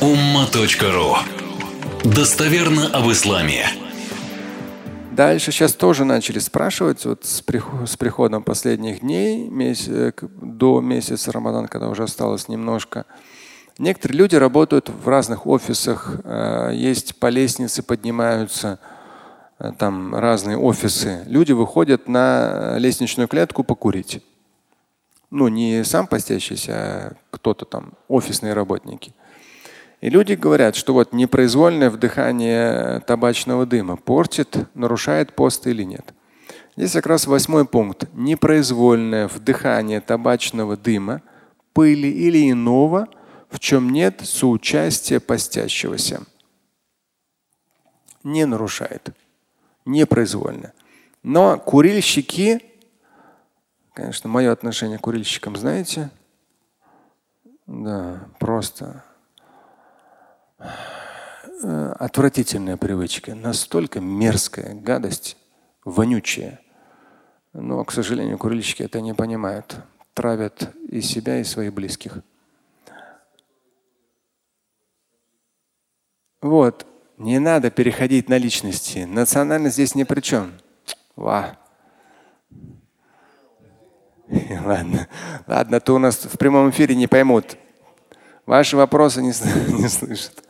umma.ru Достоверно об исламе. Дальше сейчас тоже начали спрашивать вот с, приход, с приходом последних дней месяц, э, до месяца Рамадан, когда уже осталось немножко. Некоторые люди работают в разных офисах, э, есть по лестнице поднимаются, э, там разные офисы. Люди выходят на лестничную клетку покурить. Ну, не сам постящийся, а кто-то там, офисные работники. И люди говорят, что вот непроизвольное вдыхание табачного дыма портит, нарушает пост или нет. Здесь как раз восьмой пункт. Непроизвольное вдыхание табачного дыма, пыли или иного, в чем нет соучастия постящегося. Не нарушает. Непроизвольно. Но курильщики, конечно, мое отношение к курильщикам, знаете? Да, просто отвратительная привычка, настолько мерзкая гадость, вонючая. Но, к сожалению, курильщики это не понимают. Травят и себя, и своих близких. Вот. Не надо переходить на личности. Национальность здесь ни при чем. Ва. Ладно. Ладно, то у нас в прямом эфире не поймут. Ваши вопросы не, не слышат.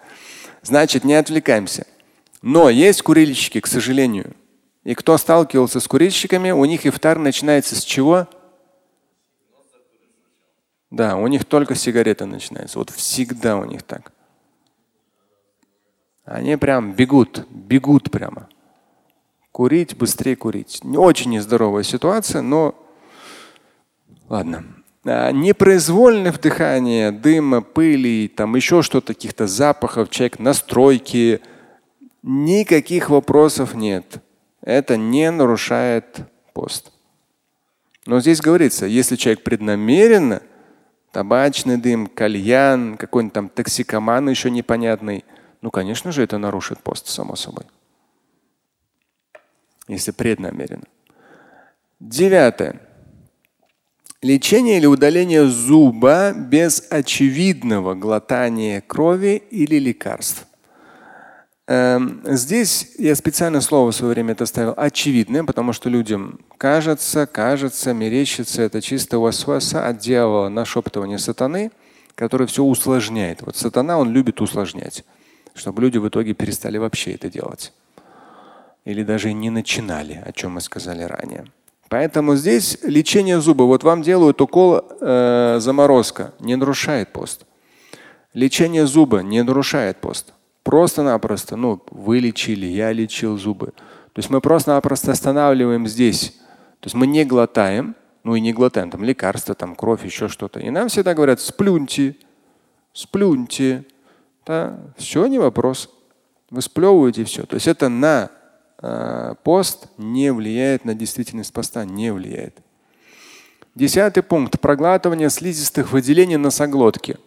Значит, не отвлекаемся. Но есть курильщики, к сожалению. И кто сталкивался с курильщиками, у них ифтар начинается с чего? Да, у них только сигарета начинается. Вот всегда у них так. Они прям бегут, бегут прямо. Курить, быстрее курить. Не очень нездоровая ситуация, но ладно. А, непроизвольное вдыхание дыма, пыли, там еще что-то, каких-то запахов, человек настройки, никаких вопросов нет. Это не нарушает пост. Но здесь говорится, если человек преднамеренно, табачный дым, кальян, какой-нибудь там токсикоман еще непонятный, ну, конечно же, это нарушит пост, само собой. Если преднамеренно. Девятое. Лечение или удаление зуба без очевидного глотания крови или лекарств. Эм, здесь я специально слово в свое время это ставил очевидное, потому что людям кажется, кажется, мерещится это чисто васваса от дьявола, нашептывание сатаны, который все усложняет. Вот сатана, он любит усложнять, чтобы люди в итоге перестали вообще это делать. Или даже не начинали, о чем мы сказали ранее. Поэтому здесь лечение зуба. Вот вам делают укол э, заморозка, не нарушает пост. Лечение зуба не нарушает пост. Просто-напросто, ну, вылечили, я лечил зубы. То есть мы просто-напросто останавливаем здесь. То есть мы не глотаем, ну и не глотаем там лекарства, там кровь, еще что-то. И нам всегда говорят, сплюньте, сплюньте. Да, все, не вопрос. Вы сплевываете все. То есть это на пост не влияет на действительность поста, не влияет. Десятый пункт. Проглатывание слизистых выделений носоглотки.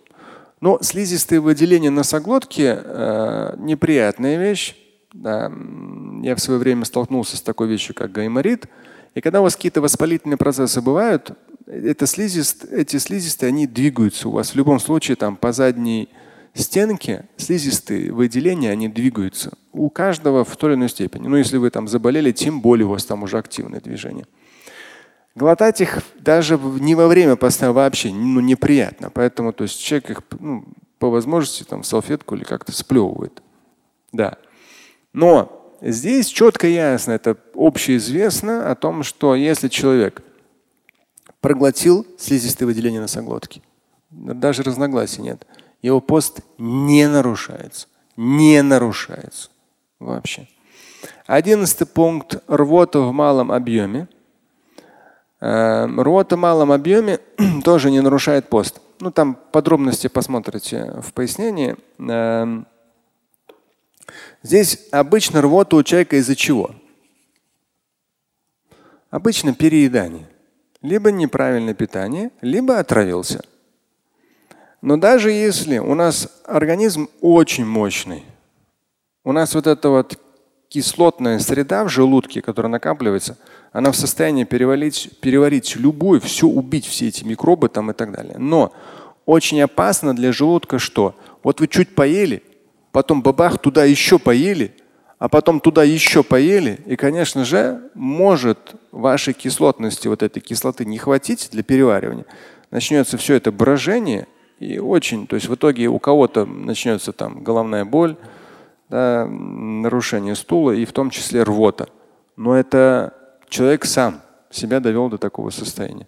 Но ну, слизистые выделения носоглотки э, неприятная вещь. Да. Я в свое время столкнулся с такой вещью, как гайморит. И когда у вас какие-то воспалительные процессы бывают, это слизист, эти слизистые, они двигаются у вас в любом случае там по задней стенки, слизистые выделения, они двигаются. У каждого в той или иной степени. Ну, если вы там заболели, тем более у вас там уже активное движение. Глотать их даже не во время поста вообще ну, неприятно. Поэтому то есть человек их ну, по возможности там, салфетку или как-то сплевывает. Да. Но здесь четко ясно, это общеизвестно о том, что если человек проглотил слизистые выделения носоглотки, даже разногласий нет – его пост не нарушается. Не нарушается вообще. Одиннадцатый пункт – рвота в малом объеме. Э, рвота в малом объеме тоже не нарушает пост. Ну, там подробности посмотрите в пояснении. Э, здесь обычно рвота у человека из-за чего? Обычно переедание. Либо неправильное питание, либо отравился. Но даже если у нас организм очень мощный, у нас вот эта вот кислотная среда в желудке, которая накапливается, она в состоянии переварить, переварить любую, все убить, все эти микробы там и так далее. Но очень опасно для желудка что? Вот вы чуть поели, потом бабах туда еще поели, а потом туда еще поели, и, конечно же, может вашей кислотности, вот этой кислоты не хватить для переваривания. Начнется все это брожение, и очень, то есть в итоге у кого-то начнется там головная боль, да, нарушение стула и в том числе рвота. Но это человек сам себя довел до такого состояния.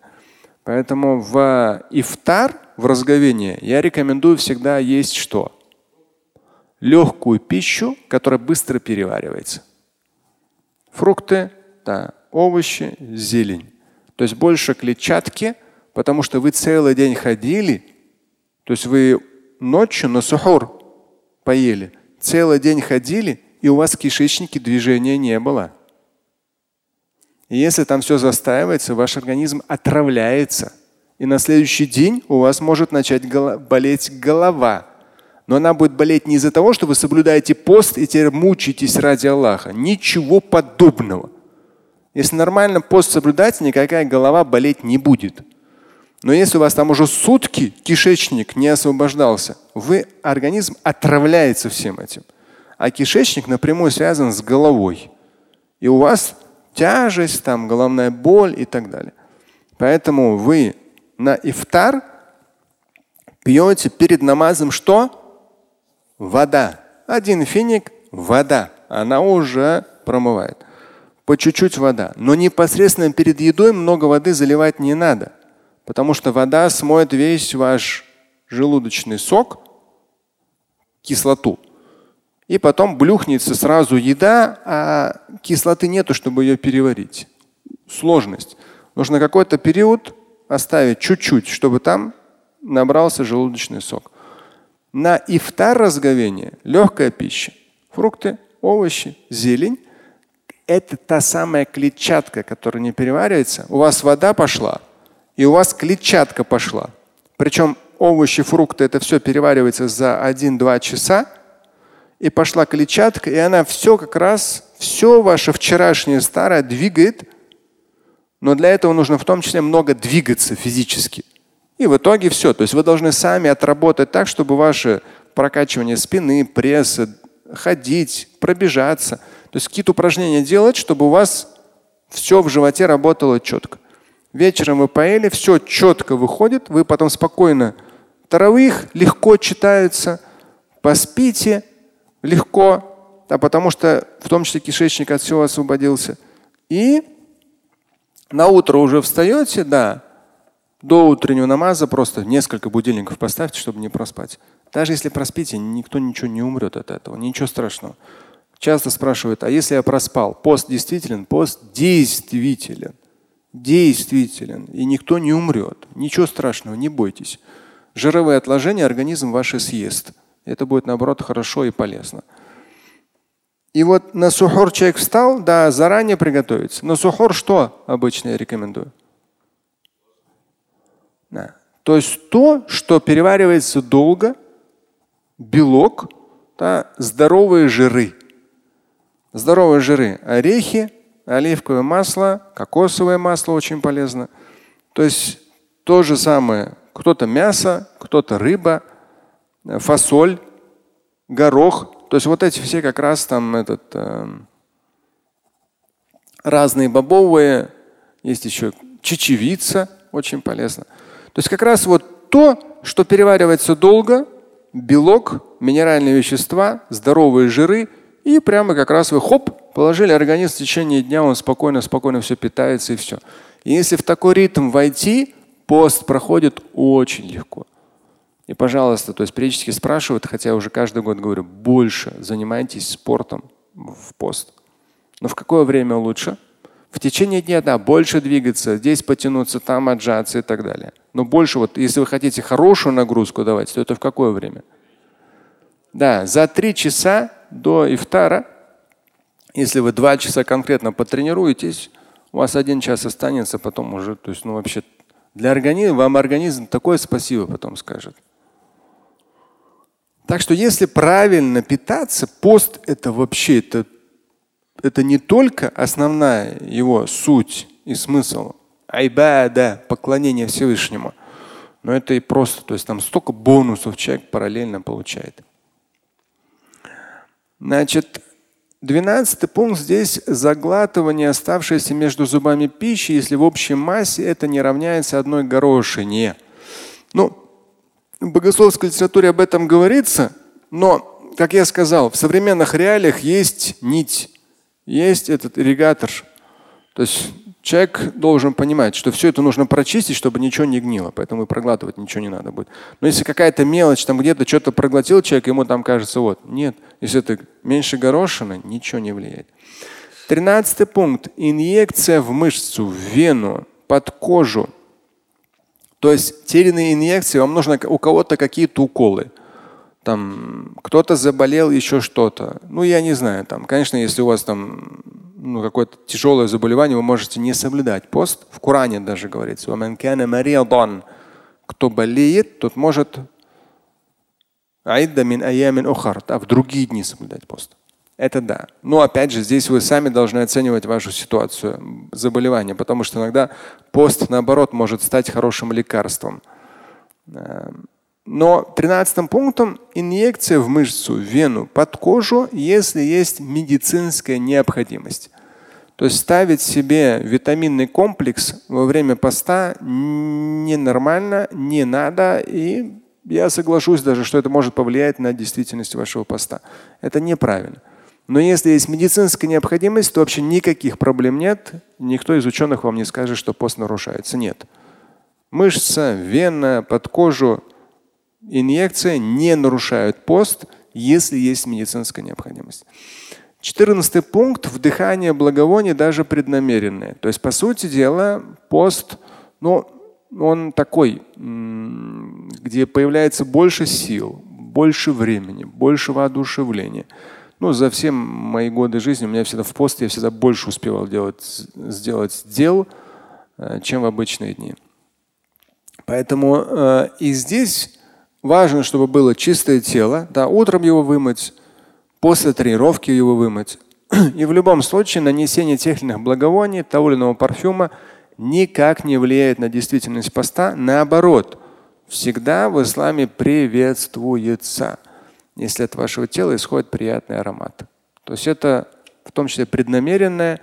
Поэтому в ифтар, в разговение, я рекомендую всегда есть что? Легкую пищу, которая быстро переваривается. Фрукты, да, овощи, зелень. То есть больше клетчатки, потому что вы целый день ходили, то есть вы ночью на сухур поели, целый день ходили, и у вас в кишечнике движения не было. И если там все застаивается, ваш организм отравляется. И на следующий день у вас может начать болеть голова. Но она будет болеть не из-за того, что вы соблюдаете пост и теперь мучаетесь ради Аллаха. Ничего подобного. Если нормально пост соблюдать, никакая голова болеть не будет. Но если у вас там уже сутки кишечник не освобождался, вы организм отравляется всем этим. А кишечник напрямую связан с головой. И у вас тяжесть, там, головная боль и так далее. Поэтому вы на ифтар пьете перед намазом что? Вода. Один финик – вода. Она уже промывает. По чуть-чуть вода. Но непосредственно перед едой много воды заливать не надо. Потому что вода смоет весь ваш желудочный сок, кислоту и потом блюхнется сразу еда, а кислоты нету, чтобы ее переварить. Сложность. Нужно какой-то период оставить чуть-чуть, чтобы там набрался желудочный сок. На ифтар разговение легкая пища. Фрукты, овощи, зелень. Это та самая клетчатка, которая не переваривается. У вас вода пошла, и у вас клетчатка пошла. Причем овощи, фрукты, это все переваривается за 1-2 часа и пошла клетчатка, и она все как раз, все ваше вчерашнее старое двигает. Но для этого нужно в том числе много двигаться физически. И в итоге все. То есть вы должны сами отработать так, чтобы ваше прокачивание спины, пресса, ходить, пробежаться. То есть какие-то упражнения делать, чтобы у вас все в животе работало четко. Вечером вы поели, все четко выходит, вы потом спокойно таравих легко читаются, поспите, легко, да, потому что в том числе кишечник от всего освободился. И на утро уже встаете, да, до утреннего намаза просто несколько будильников поставьте, чтобы не проспать. Даже если проспите, никто ничего не умрет от этого, ничего страшного. Часто спрашивают, а если я проспал, пост действителен? Пост действителен. Действителен. И никто не умрет. Ничего страшного, не бойтесь. Жировые отложения организм ваш съест. Это будет, наоборот, хорошо и полезно. И вот на сухор человек встал, да, заранее приготовиться. На сухор что обычно я рекомендую? Да. То есть то, что переваривается долго, белок, да, здоровые жиры. Здоровые жиры. Орехи, оливковое масло, кокосовое масло очень полезно. То есть то же самое. Кто-то мясо, кто-то рыба, фасоль, горох. То есть вот эти все как раз там этот, э, разные бобовые, есть еще чечевица, очень полезно. То есть как раз вот то, что переваривается долго, белок, минеральные вещества, здоровые жиры, и прямо как раз вы хоп, положили организм в течение дня, он спокойно, спокойно все питается и все. И если в такой ритм войти, пост проходит очень легко. И, пожалуйста, то есть периодически спрашивают, хотя уже каждый год говорю, больше занимайтесь спортом в пост. Но в какое время лучше? В течение дня, да, больше двигаться, здесь потянуться, там отжаться и так далее. Но больше вот, если вы хотите хорошую нагрузку давать, то это в какое время? Да, за три часа до ифтара, если вы два часа конкретно потренируетесь, у вас один час останется, потом уже, то есть, ну вообще, для организма, вам организм такое спасибо потом скажет. Так что если правильно питаться, пост это вообще это, это не только основная его суть и смысл, айбада, поклонение Всевышнему, Но это и просто, то есть там столько бонусов человек параллельно получает. Значит, двенадцатый пункт здесь заглатывание оставшейся между зубами пищи, если в общей массе это не равняется одной горошине. Ну, в богословской литературе об этом говорится, но, как я сказал, в современных реалиях есть нить, есть этот ирригатор. То есть человек должен понимать, что все это нужно прочистить, чтобы ничего не гнило. Поэтому и проглатывать ничего не надо будет. Но если какая-то мелочь, там где-то что-то проглотил человек, ему там кажется, вот, нет. Если это меньше горошины, ничего не влияет. Тринадцатый пункт. Инъекция в мышцу, в вену, под кожу. То есть те или иные инъекции, вам нужно у кого-то какие-то уколы. Там кто-то заболел еще что-то. Ну, я не знаю. Там, конечно, если у вас там ну, какое-то тяжелое заболевание, вы можете не соблюдать пост. В Коране даже говорится, кто болеет, тот может а в другие дни соблюдать пост. Это да. Но опять же, здесь вы сами должны оценивать вашу ситуацию заболевания, потому что иногда пост, наоборот, может стать хорошим лекарством. Но тринадцатым пунктом инъекция в мышцу, в вену, под кожу, если есть медицинская необходимость. То есть ставить себе витаминный комплекс во время поста ненормально, не надо. И я соглашусь даже, что это может повлиять на действительность вашего поста. Это неправильно. Но если есть медицинская необходимость, то вообще никаких проблем нет. Никто из ученых вам не скажет, что пост нарушается. Нет. Мышца, вена, под кожу инъекция не нарушают пост, если есть медицинская необходимость. Четырнадцатый пункт – вдыхание благовоний даже преднамеренное. То есть, по сути дела, пост, ну, он такой, где появляется больше сил, больше времени, больше воодушевления. Ну, за все мои годы жизни у меня всегда в пост я всегда больше успевал делать, сделать дел, э, чем в обычные дни. Поэтому э, и здесь Важно, чтобы было чистое тело. Да, утром его вымыть, после тренировки его вымыть. И в любом случае нанесение тех или иных благовоний, того или иного парфюма никак не влияет на действительность поста. Наоборот, всегда в исламе приветствуется, если от вашего тела исходит приятный аромат. То есть это в том числе преднамеренное,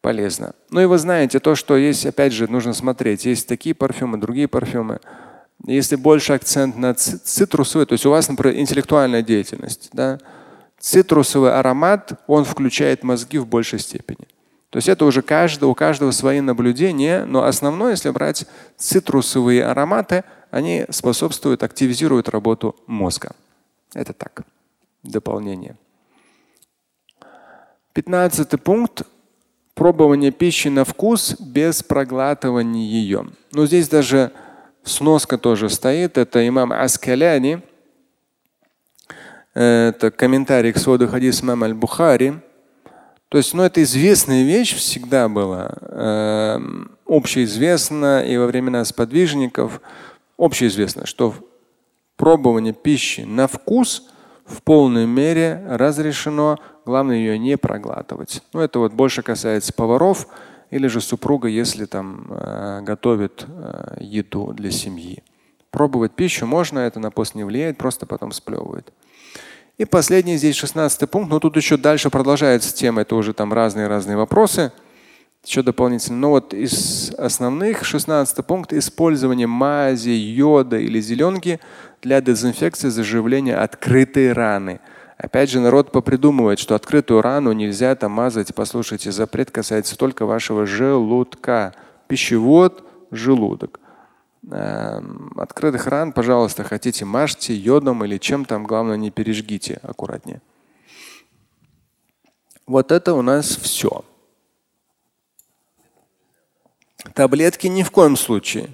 полезно. Ну и вы знаете то, что есть, опять же, нужно смотреть. Есть такие парфюмы, другие парфюмы. Если больше акцент на цитрусовый, то есть у вас, например, интеллектуальная деятельность, да, цитрусовый аромат, он включает мозги в большей степени. То есть это уже каждый, у каждого свои наблюдения, но основное, если брать цитрусовые ароматы, они способствуют, активизируют работу мозга. Это так, дополнение. Пятнадцатый пункт – пробование пищи на вкус без проглатывания ее. Но здесь даже Сноска тоже стоит. Это имам Аскаляни. Это комментарий к своду хадис имама Аль-Бухари. То есть, ну, это известная вещь всегда была. Э, общеизвестно и во времена сподвижников. Общеизвестно, что пробование пищи на вкус в полной мере разрешено. Главное ее не проглатывать. Ну, это вот больше касается поваров или же супруга, если там э, готовит э, еду для семьи. Пробовать пищу можно, это на пост не влияет, просто потом сплевывает. И последний здесь 16 пункт, но тут еще дальше продолжается тема, это уже там разные-разные вопросы, еще дополнительно. Но вот из основных 16 пункт использование мази, йода или зеленки для дезинфекции заживления открытой раны – Опять же, народ попридумывает, что открытую рану нельзя там мазать. Послушайте, запрет касается только вашего желудка. Пищевод, желудок. Эм, открытых ран, пожалуйста, хотите, мажьте йодом или чем там, главное, не пережгите аккуратнее. Вот это у нас все. Таблетки ни в коем случае.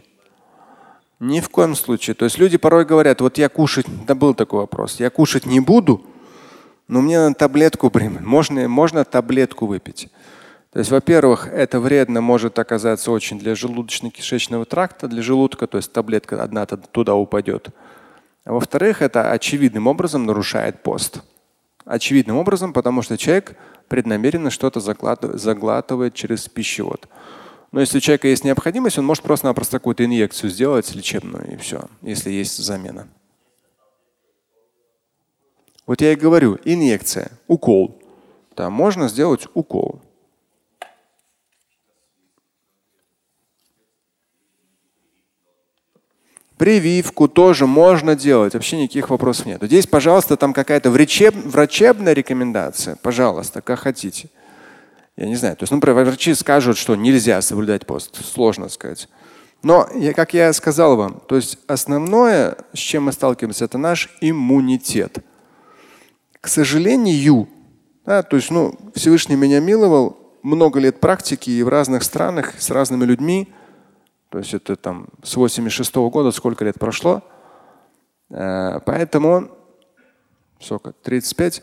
Ни в коем случае. То есть люди порой говорят, вот я кушать, да был такой вопрос, я кушать не буду, но мне надо таблетку примать. Можно, можно таблетку выпить. То есть, во-первых, это вредно может оказаться очень для желудочно-кишечного тракта, для желудка, то есть таблетка одна туда упадет. А во-вторых, это очевидным образом нарушает пост. Очевидным образом, потому что человек преднамеренно что-то заглатывает через пищевод. Но если у человека есть необходимость, он может просто-напросто какую-то инъекцию сделать лечебную и все, если есть замена. Вот я и говорю, инъекция, укол. Там можно сделать укол. Прививку тоже можно делать, вообще никаких вопросов нет. Здесь, пожалуйста, там какая-то врачеб, врачебная рекомендация, пожалуйста, как хотите. Я не знаю. То есть, ну, врачи скажут, что нельзя соблюдать пост. Сложно сказать. Но, как я сказал вам, то есть основное, с чем мы сталкиваемся, это наш иммунитет. К сожалению, да, то есть, ну, Всевышний меня миловал, много лет практики и в разных странах с разными людьми. То есть это там с 86 -го года сколько лет прошло. Э, поэтому сколько? 35?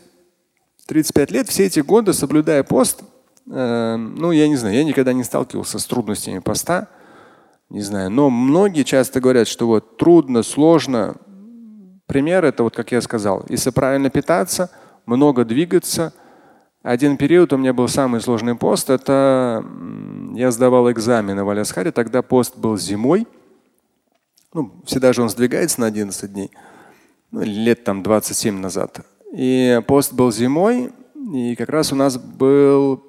35 лет, все эти годы, соблюдая пост, Эм, ну, я не знаю, я никогда не сталкивался с трудностями поста, не знаю. Но многие часто говорят, что вот трудно, сложно. Пример это вот, как я сказал, если правильно питаться, много двигаться. Один период у меня был самый сложный пост. Это я сдавал экзамены в Алясхаре. Тогда пост был зимой. Ну, всегда же он сдвигается на 11 дней. Ну, лет там 27 назад. И пост был зимой. И как раз у нас был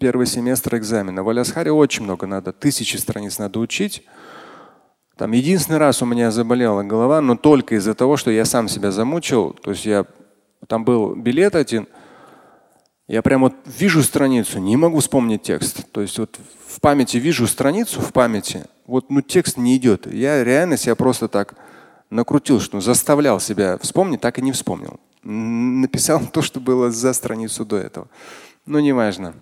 первый семестр экзамена. В Алясхаре очень много надо, тысячи страниц надо учить. Там единственный раз у меня заболела голова, но только из-за того, что я сам себя замучил. То есть я там был билет один, я прям вот вижу страницу, не могу вспомнить текст. То есть вот в памяти вижу страницу, в памяти, вот ну текст не идет. Я реально себя просто так накрутил, что заставлял себя вспомнить, так и не вспомнил. Написал то, что было за страницу до этого. Но не важно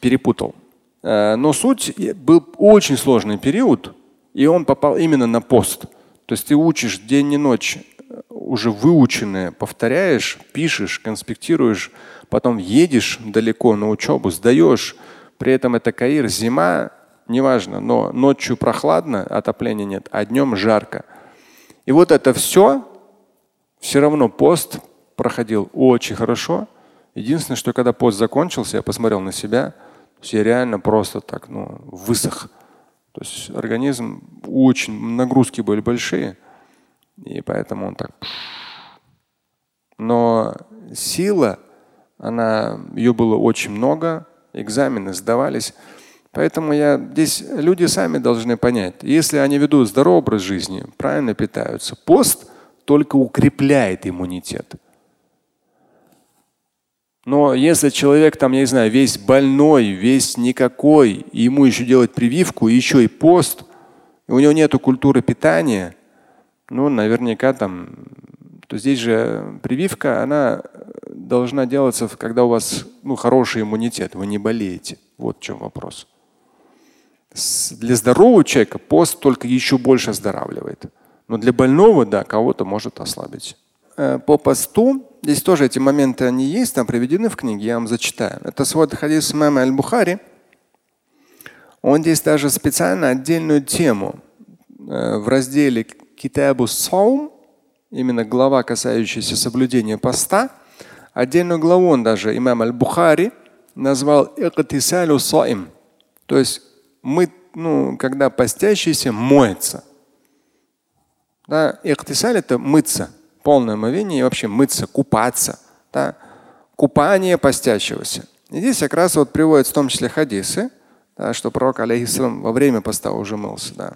перепутал. Э, но суть был очень сложный период, и он попал именно на пост. То есть ты учишь день и ночь э, уже выученное, повторяешь, пишешь, конспектируешь, потом едешь далеко на учебу, сдаешь. При этом это Каир, зима, неважно, но ночью прохладно, отопления нет, а днем жарко. И вот это все, все равно пост проходил очень хорошо. Единственное, что когда пост закончился, я посмотрел на себя – я реально просто так ну, высох. То есть организм очень, нагрузки были большие, и поэтому он так. Но сила, она, ее было очень много, экзамены сдавались. Поэтому я, здесь люди сами должны понять, если они ведут здоровый образ жизни, правильно питаются, пост только укрепляет иммунитет. Но если человек там, я не знаю, весь больной, весь никакой, и ему еще делать прививку, еще и пост, и у него нет культуры питания, ну, наверняка там, то здесь же прививка, она должна делаться, когда у вас ну, хороший иммунитет, вы не болеете. Вот в чем вопрос. Для здорового человека пост только еще больше оздоравливает. Но для больного, да, кого-то может ослабить. Э, по посту Здесь тоже эти моменты, они есть, там приведены в книге, я вам зачитаю. Это свод хадис имама Аль-Бухари. Он здесь даже специально отдельную тему э, в разделе Китабу Саум, именно глава, касающаяся соблюдения поста, отдельную главу он даже, имам Аль-Бухари, назвал Иqtисалю Саим. То есть мы, ну, когда постящийся моется. Да, Иqтисаль это мыться полное омовение и вообще мыться, купаться. Да? Купание постящегося. И здесь как раз вот приводят в том числе хадисы, да, что пророк алейхиссалам во время поста уже мылся. Да.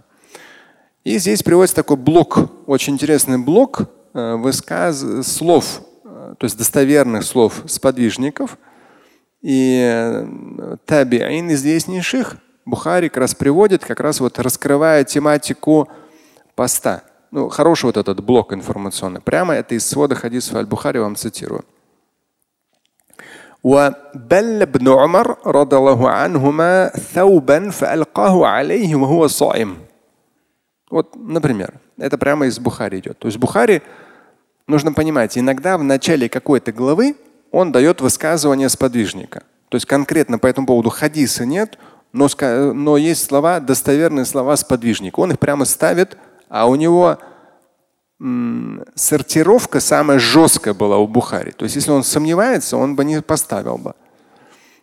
И здесь приводится такой блок, очень интересный блок э, высказ слов, э, то есть достоверных слов сподвижников. И э, табиин известнейших Бухари как раз приводит, как раз вот раскрывая тематику поста ну, хороший вот этот блок информационный. Прямо это из свода хадисов Аль-Бухари вам цитирую. وبل ابن عمر رضي الله عنهما ثوبا فألقاه عليه وهو صائم. Вот, например, это прямо из Бухари идет. То есть Бухари, нужно понимать, иногда в начале какой-то главы он дает высказывание сподвижника. То есть конкретно по этому поводу хадиса нет, но, но есть слова, достоверные слова сподвижника. Он их прямо ставит а у него сортировка самая жесткая была у Бухари. То есть если он сомневается, он бы не поставил бы.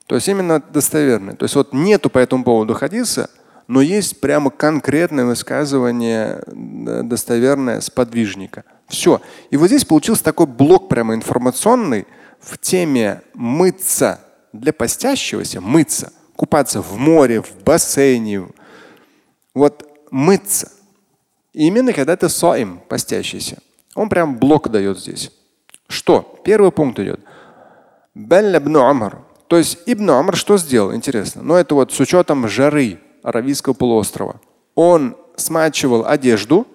То есть именно достоверное. То есть вот нету по этому поводу хадиса, но есть прямо конкретное высказывание достоверное сподвижника. Все. И вот здесь получился такой блок прямо информационный в теме мыться для постящегося, мыться, купаться в море, в бассейне. Вот мыться. Именно когда ты соим, постящийся. Он прям блок дает здесь. Что? Первый пункт идет. То есть Ибн Амар что сделал? Интересно. Но ну, это вот с учетом жары Аравийского полуострова. Он смачивал одежду,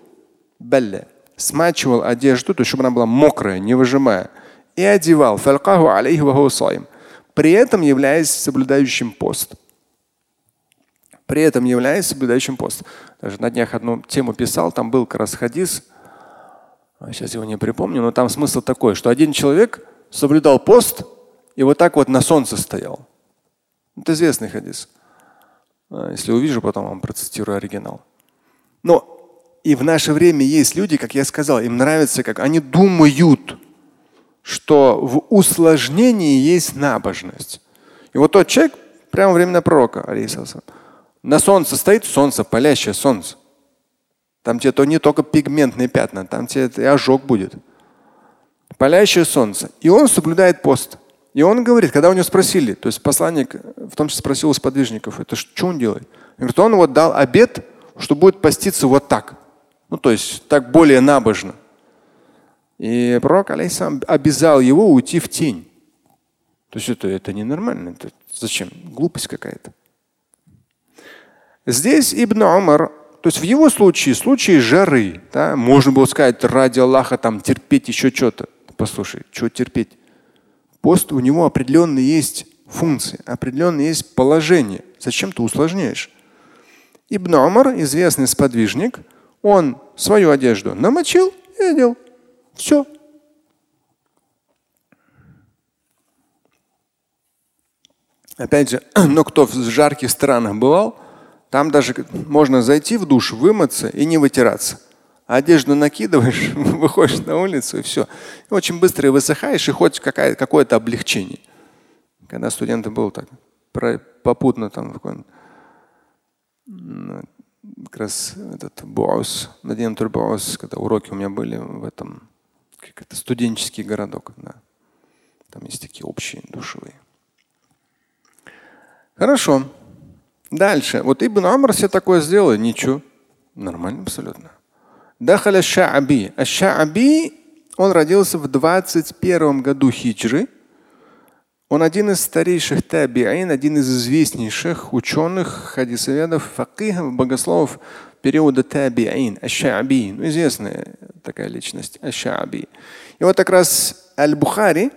белле, смачивал одежду, то есть чтобы она была мокрая, не выжимая, и одевал. При этом являясь соблюдающим пост. При этом являясь соблюдающим пост. Даже на днях одну тему писал, там был как раз хадис, сейчас его не припомню, но там смысл такой, что один человек соблюдал пост и вот так вот на солнце стоял. Это известный хадис. А, если увижу, потом вам процитирую оригинал. Но и в наше время есть люди, как я сказал, им нравится, как они думают, что в усложнении есть набожность. И вот тот человек, прямо времена пророка, на солнце стоит солнце, палящее солнце. Там тебе то не только пигментные пятна, там тебе и ожог будет. Палящее солнце. И он соблюдает пост. И он говорит, когда у него спросили, то есть посланник в том числе спросил у сподвижников, это что он делает? Он говорит, он вот дал обед, что будет поститься вот так. Ну, то есть так более набожно. И пророк алейсам обязал его уйти в тень. То есть это, это ненормально. Это зачем? Глупость какая-то. Здесь Ибн Умар, то есть в его случае, в случае жары, да, можно было сказать, ради Аллаха там терпеть еще что-то. Послушай, что терпеть? Пост у него определенные есть функции, определенные есть положение. Зачем ты усложняешь? Ибн Умар, известный сподвижник, он свою одежду намочил и одел. Все. Опять же, но кто в жарких странах бывал, там даже можно зайти в душ, вымыться и не вытираться. Одежду накидываешь, выходишь на улицу и все. И очень быстро высыхаешь, и хоть какое-то облегчение. Когда студент был так, попутно там как раз этот Буаус, Надин Турбаус, когда уроки у меня были в этом, как это, студенческий городок. Да. Там есть такие общие душевые. Хорошо. Дальше. Вот Ибн Амр все такое сделал, ничего. Нормально абсолютно. Дахаля Шааби. А Шааби, он родился в 21 году хиджры. Он один из старейших табиин, один из известнейших ученых, хадисоведов, факихов, богословов периода табиин, аш-Шааби. Ну, известная такая личность, аш-Шааби. И вот как раз Аль-Бухари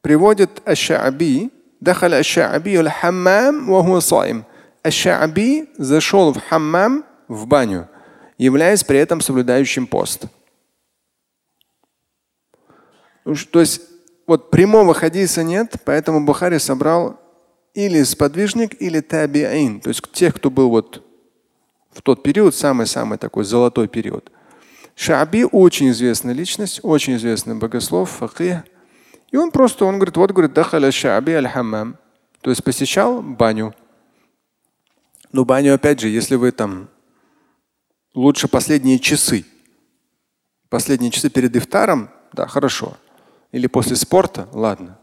приводит аш-Шааби, дахаля аш-Шааби аль-хаммам ва хуа. Аш-Шааби зашел в хаммам, в баню являясь при этом соблюдающим пост. Ну, то есть вот прямого хадиса нет, поэтому Бухари собрал или сподвижник, или табиин, то есть тех, кто был вот в тот период, самый-самый такой золотой период. Шаби очень известная личность, очень известный богослов, факих. И он просто, он говорит, вот говорит, дахаля шаби аль-хаммам. То есть посещал баню. Но баню, опять же, если вы там лучше последние часы. Последние часы перед ифтаром, да, хорошо. Или после спорта, ладно.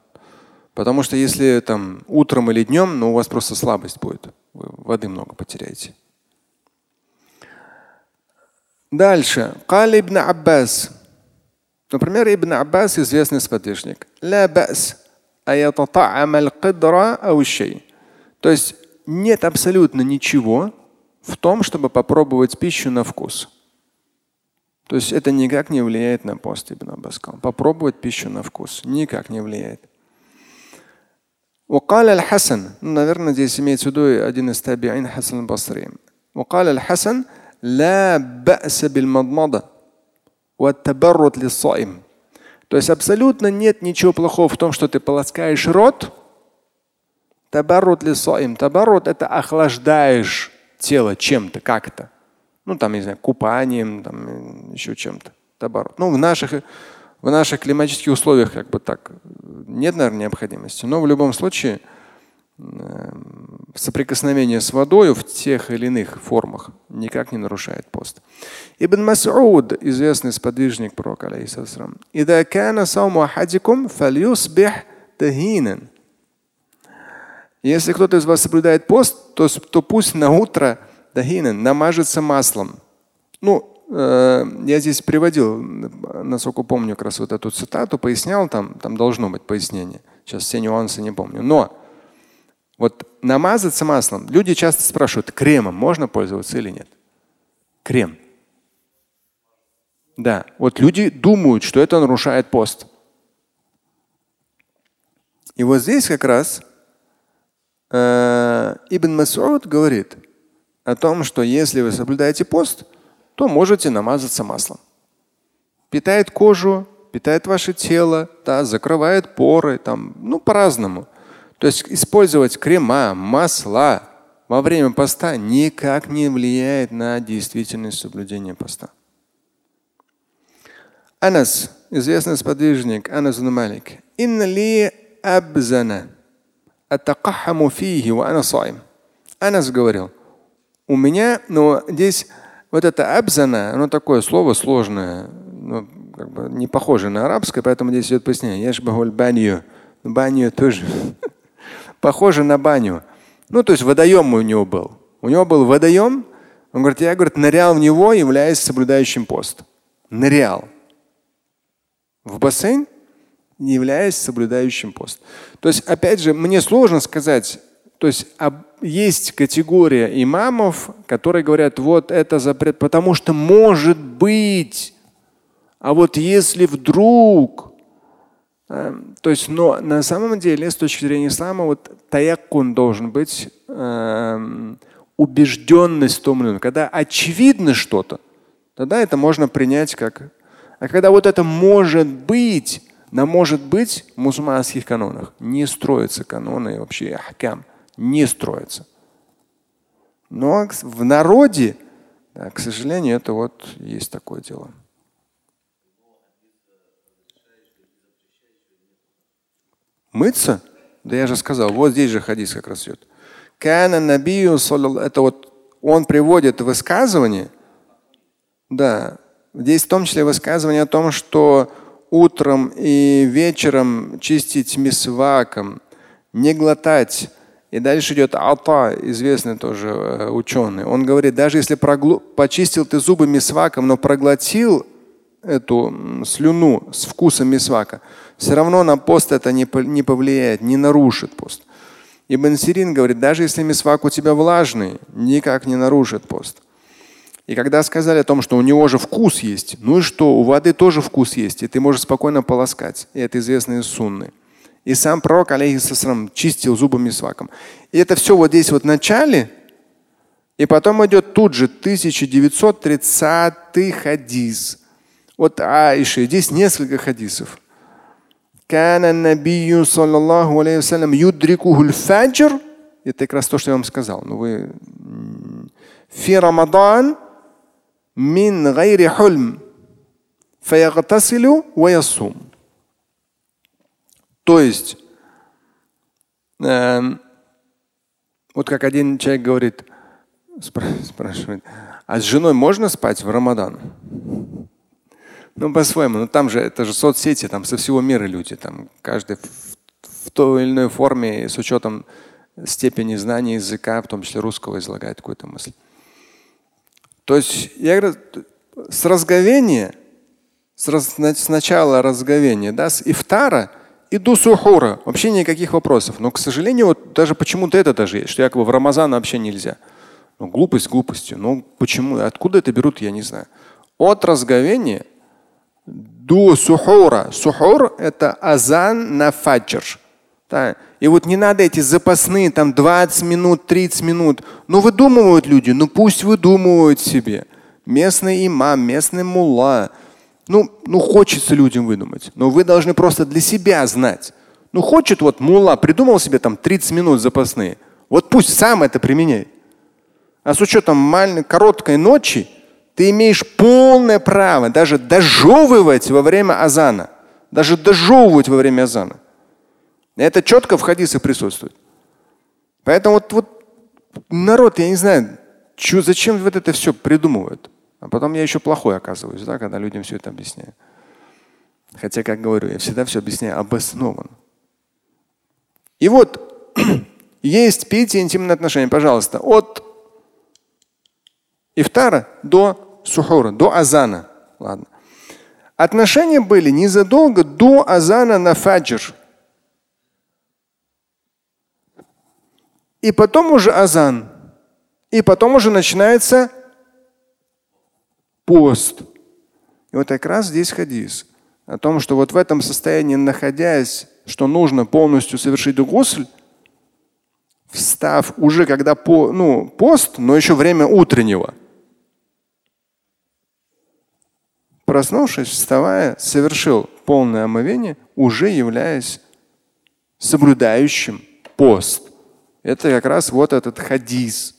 Потому что если там утром или днем, ну у вас просто слабость будет. Вы воды много потеряете. Дальше. Кали ибн Аббас. Например, Ибн Аббас известный сподвижник. То есть нет абсолютно ничего, в том, чтобы попробовать пищу на вкус. То есть это никак не влияет на пост Ибн Аббас. Попробовать пищу на вкус никак не влияет. وقال الحسن, ну, наверное, здесь имеется в виду один из табиин Хасан Басри. وقال الحسن لا بأس بالمضمضة والتبرد للصائم. То есть абсолютно нет ничего плохого в том, что ты полоскаешь рот. Табаррут ли соим. Табаррут это охлаждаешь тело чем-то, как-то. Ну, там, не знаю, купанием, там, еще чем-то. Ну, в наших, в наших климатических условиях как бы так нет, наверное, необходимости. Но в любом случае соприкосновение с водой в тех или иных формах никак не нарушает пост. Ибн Мас'уд, известный сподвижник пророка, алейхиссалам, Если кто-то из вас соблюдает пост, то, то пусть на утро тахинан намажется маслом. Ну, э, я здесь приводил, насколько помню, как раз вот эту цитату, пояснял, там, там должно быть пояснение. Сейчас все нюансы не помню. Но вот намазаться маслом. Люди часто спрашивают, кремом можно пользоваться или нет? Крем. Да, вот люди думают, что это нарушает пост. И вот здесь как раз Ибн Масуд говорит о том, что если вы соблюдаете пост, то можете намазаться маслом. Питает кожу, питает ваше тело, да, закрывает поры, там, ну, по-разному. То есть использовать крема, масла во время поста никак не влияет на действительность соблюдения поста. Анас, известный сподвижник Анас Малик. Инна ли абзана атакахаму фихи ва ана Анас говорил, у меня, но здесь вот это абзана, оно такое слово сложное, ну, как бы не похоже на арабское, поэтому здесь идет пояснение. Яшбахуль баню. Баню тоже похоже на баню. Ну, то есть водоем у него был. У него был водоем. Он говорит, я говорит, нырял в него, являясь соблюдающим пост. Нырял. В бассейн, не являясь соблюдающим пост. То есть, опять же, мне сложно сказать, то есть есть категория имамов, которые говорят, вот это запрет, потому что может быть, а вот если вдруг, Эм, то есть, но на самом деле, с точки зрения ислама, вот таяккун должен быть э, убежденность в том или ином. Когда очевидно что-то, тогда это можно принять как. А когда вот это может быть, на может быть в мусульманских канонах не строятся каноны вообще ахкам, не строятся. Но в народе, да, к сожалению, это вот есть такое дело. Мыться? Да я же сказал, вот здесь же хадис как раз идет. Кана набию это вот он приводит высказывание. Да, здесь в том числе высказывание о том, что утром и вечером чистить мисваком, не глотать. И дальше идет Ата, известный тоже э, ученый. Он говорит, даже если проглу... почистил ты зубы мисваком, но проглотил эту слюну с вкусом мисвака, все равно на пост это не, повлияет, не нарушит пост. Ибн Сирин говорит, даже если мисвак у тебя влажный, никак не нарушит пост. И когда сказали о том, что у него же вкус есть, ну и что, у воды тоже вкус есть, и ты можешь спокойно полоскать. И это известные сунны. И сам пророк, алейхиссалам, чистил зубы мисваком. И это все вот здесь вот в начале, и потом идет тут же 1930 хадис. Вот Аиши, здесь несколько хадисов. كان النبي صلى الله عليه وسلم يدركه الفجر это как раз то, что я вам сказал. Но вы في رمضان من غير حلم فيغتسل ويصوم. То есть, э, вот как один человек говорит, спрашивает, а с женой можно спать в Рамадан? Ну, по-своему. Но там же, это же соцсети, там со всего мира люди. Там каждый в, в той или иной форме, с учетом степени знания языка, в том числе русского, излагает какую-то мысль. То есть, я говорю, с разговения, с, раз, с начала разговения, да, с ифтара и до сухура вообще никаких вопросов. Но, к сожалению, вот даже почему-то это даже есть, что якобы в Рамазан вообще нельзя. Ну, глупость глупостью. Ну почему? Откуда это берут, я не знаю. От разговения до сухура. Сухур – это азан на фаджр. Да. И вот не надо эти запасные там 20 минут, 30 минут. Ну выдумывают люди, ну пусть выдумывают себе. Местный имам, местный мулла. Ну, ну хочется людям выдумать. Но вы должны просто для себя знать. Ну хочет вот мулла, придумал себе там 30 минут запасные. Вот пусть сам это применяет. А с учетом маленькой, короткой ночи, ты имеешь полное право даже дожевывать во время азана. Даже дожевывать во время азана. Это четко в хадисе присутствует. Поэтому вот, вот народ, я не знаю, чё, зачем вот это все придумывают. А потом я еще плохой оказываюсь, да, когда людям все это объясняю. Хотя, как говорю, я всегда все объясняю обоснованно. И вот есть пейте интимные отношения, пожалуйста, от ифтара до сухура, до азана. Ладно. Отношения были незадолго до азана на фаджр. И потом уже азан. И потом уже начинается пост. И вот как раз здесь хадис о том, что вот в этом состоянии, находясь, что нужно полностью совершить гусль, встав уже когда по, ну, пост, но еще время утреннего. Проснувшись, вставая, совершил полное омовение, уже являясь соблюдающим пост. Это как раз вот этот хадис.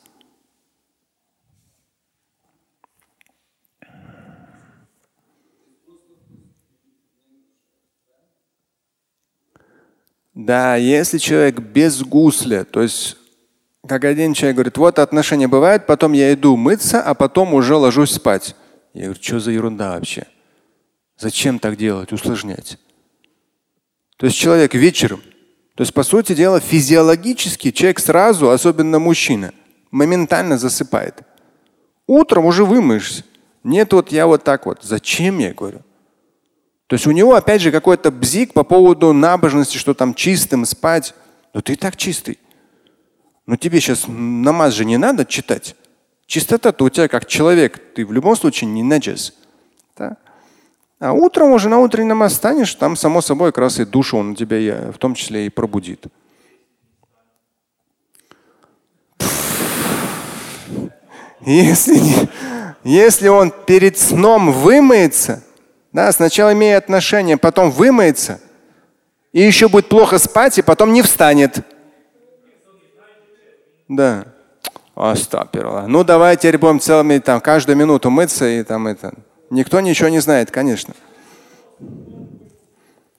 Да, если человек без гусля, то есть как один человек говорит, вот отношения бывают, потом я иду мыться, а потом уже ложусь спать. Я говорю, что за ерунда вообще? Зачем так делать, усложнять? То есть человек вечером, то есть по сути дела физиологически человек сразу, особенно мужчина, моментально засыпает. Утром уже вымоешься. Нет, вот я вот так вот. Зачем я говорю? То есть у него опять же какой-то бзик по поводу набожности, что там чистым спать. Но ты и так чистый. Но тебе сейчас намаз же не надо читать. Чистота-то у тебя как человек, ты в любом случае не наджес. А утром уже на утренний намаз станешь, там само собой как раз и душу он тебя в том числе и пробудит. Если, если он перед сном вымыется, да, сначала имея отношения, потом вымоется, и еще будет плохо спать, и потом не встанет. Да. Астаперла. Ну давай теперь будем целыми там каждую минуту мыться и там это. Никто ничего не знает, конечно.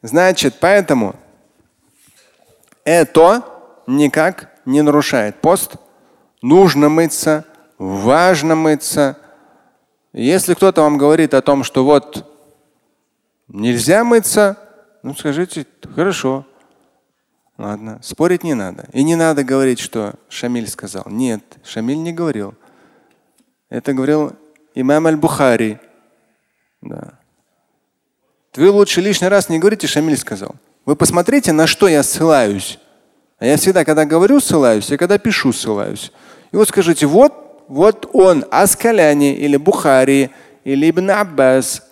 Значит, поэтому это никак не нарушает пост. Нужно мыться, важно мыться. Если кто-то вам говорит о том, что вот Нельзя мыться? Ну скажите, хорошо. Ладно, спорить не надо. И не надо говорить, что Шамиль сказал. Нет, Шамиль не говорил. Это говорил имам Аль-Бухари. Да. Вы лучше лишний раз не говорите, Шамиль сказал. Вы посмотрите, на что я ссылаюсь. А я всегда, когда говорю, ссылаюсь, я когда пишу, ссылаюсь. И вот скажите, вот, вот он, Аскаляни или Бухари или Ибн Аббас,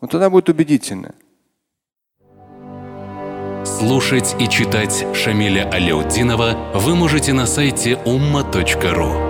вот тогда будет убедительно. Слушать и читать Шамиля Аляутдинова вы можете на сайте umma.ru.